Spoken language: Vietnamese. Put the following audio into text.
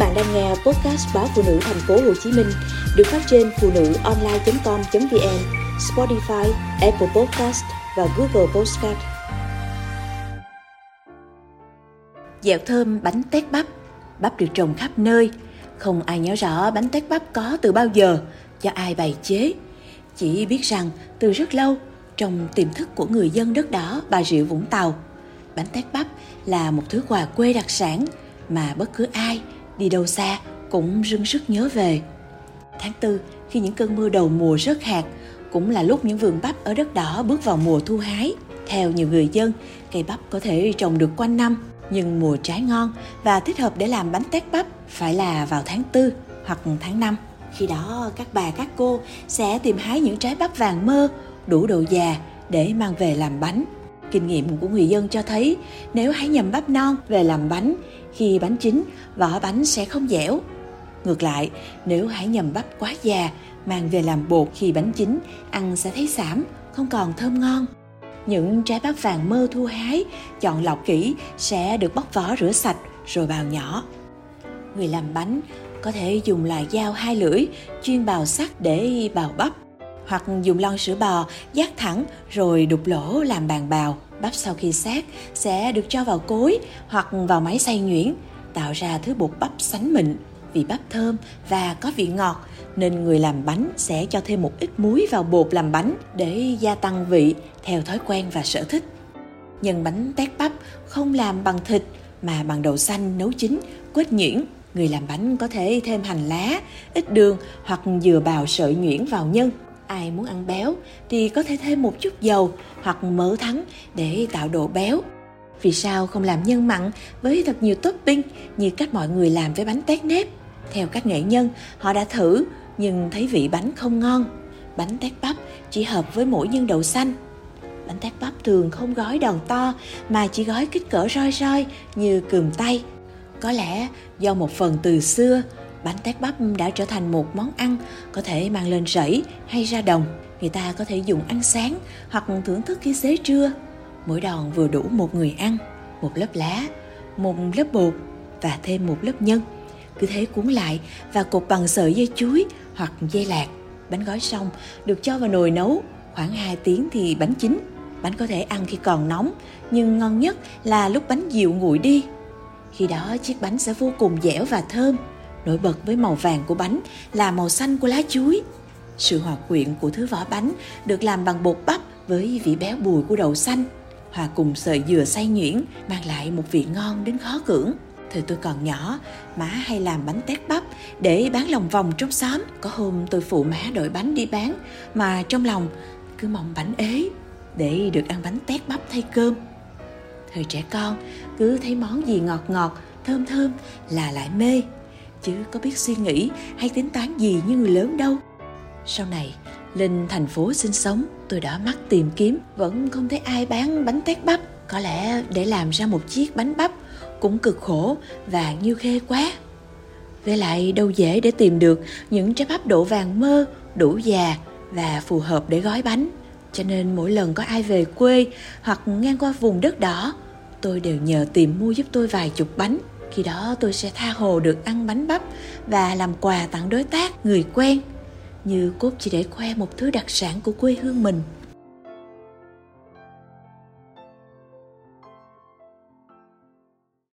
bạn đang nghe podcast báo phụ nữ thành phố Hồ Chí Minh được phát trên phụ nữ online.com.vn, Spotify, Apple Podcast và Google Podcast. Dạo thơm bánh tét bắp, bắp được trồng khắp nơi. Không ai nhớ rõ bánh tét bắp có từ bao giờ, do ai bày chế. Chỉ biết rằng từ rất lâu, trong tiềm thức của người dân đất đỏ Bà Rịa Vũng Tàu, bánh tét bắp là một thứ quà quê đặc sản mà bất cứ ai đi đâu xa cũng rưng sức nhớ về. Tháng tư, khi những cơn mưa đầu mùa rớt hạt, cũng là lúc những vườn bắp ở đất đỏ bước vào mùa thu hái. Theo nhiều người dân, cây bắp có thể trồng được quanh năm, nhưng mùa trái ngon và thích hợp để làm bánh tét bắp phải là vào tháng tư hoặc tháng 5. Khi đó các bà các cô sẽ tìm hái những trái bắp vàng mơ đủ độ già để mang về làm bánh. Kinh nghiệm của người dân cho thấy nếu hái nhầm bắp non về làm bánh, khi bánh chín, vỏ bánh sẽ không dẻo. Ngược lại, nếu hái nhầm bắp quá già, mang về làm bột khi bánh chín, ăn sẽ thấy xảm, không còn thơm ngon. Những trái bắp vàng mơ thu hái, chọn lọc kỹ sẽ được bóc vỏ rửa sạch rồi bào nhỏ. Người làm bánh có thể dùng loại dao hai lưỡi chuyên bào sắt để bào bắp hoặc dùng lon sữa bò dắt thẳng rồi đục lỗ làm bàn bào. Bắp sau khi sát sẽ được cho vào cối hoặc vào máy xay nhuyễn, tạo ra thứ bột bắp sánh mịn. Vì bắp thơm và có vị ngọt nên người làm bánh sẽ cho thêm một ít muối vào bột làm bánh để gia tăng vị theo thói quen và sở thích. Nhân bánh tét bắp không làm bằng thịt mà bằng đậu xanh nấu chín, quết nhuyễn. Người làm bánh có thể thêm hành lá, ít đường hoặc dừa bào sợi nhuyễn vào nhân ai muốn ăn béo thì có thể thêm một chút dầu hoặc mỡ thắng để tạo độ béo. Vì sao không làm nhân mặn với thật nhiều topping như cách mọi người làm với bánh tét nếp? Theo các nghệ nhân, họ đã thử nhưng thấy vị bánh không ngon. Bánh tét bắp chỉ hợp với mỗi nhân đậu xanh. Bánh tét bắp thường không gói đòn to mà chỉ gói kích cỡ roi roi như cườm tay. Có lẽ do một phần từ xưa bánh tét bắp đã trở thành một món ăn có thể mang lên rẫy hay ra đồng. Người ta có thể dùng ăn sáng hoặc thưởng thức khi xế trưa. Mỗi đòn vừa đủ một người ăn, một lớp lá, một lớp bột và thêm một lớp nhân. Cứ thế cuốn lại và cột bằng sợi dây chuối hoặc dây lạc. Bánh gói xong được cho vào nồi nấu, khoảng 2 tiếng thì bánh chín. Bánh có thể ăn khi còn nóng, nhưng ngon nhất là lúc bánh dịu nguội đi. Khi đó chiếc bánh sẽ vô cùng dẻo và thơm. Nổi bật với màu vàng của bánh là màu xanh của lá chuối. Sự hòa quyện của thứ vỏ bánh được làm bằng bột bắp với vị béo bùi của đậu xanh, hòa cùng sợi dừa xay nhuyễn mang lại một vị ngon đến khó cưỡng. Thời tôi còn nhỏ, má hay làm bánh tét bắp để bán lòng vòng trong xóm. Có hôm tôi phụ má đội bánh đi bán mà trong lòng cứ mong bánh ế để được ăn bánh tét bắp thay cơm. Thời trẻ con cứ thấy món gì ngọt ngọt, thơm thơm là lại mê chứ có biết suy nghĩ hay tính toán gì như người lớn đâu. Sau này, lên thành phố sinh sống, tôi đã mắt tìm kiếm, vẫn không thấy ai bán bánh tét bắp. Có lẽ để làm ra một chiếc bánh bắp cũng cực khổ và nhiêu khê quá. Với lại đâu dễ để tìm được những trái bắp độ vàng mơ, đủ già và phù hợp để gói bánh. Cho nên mỗi lần có ai về quê hoặc ngang qua vùng đất đỏ, tôi đều nhờ tìm mua giúp tôi vài chục bánh khi đó tôi sẽ tha hồ được ăn bánh bắp và làm quà tặng đối tác, người quen. Như cốt chỉ để khoe một thứ đặc sản của quê hương mình.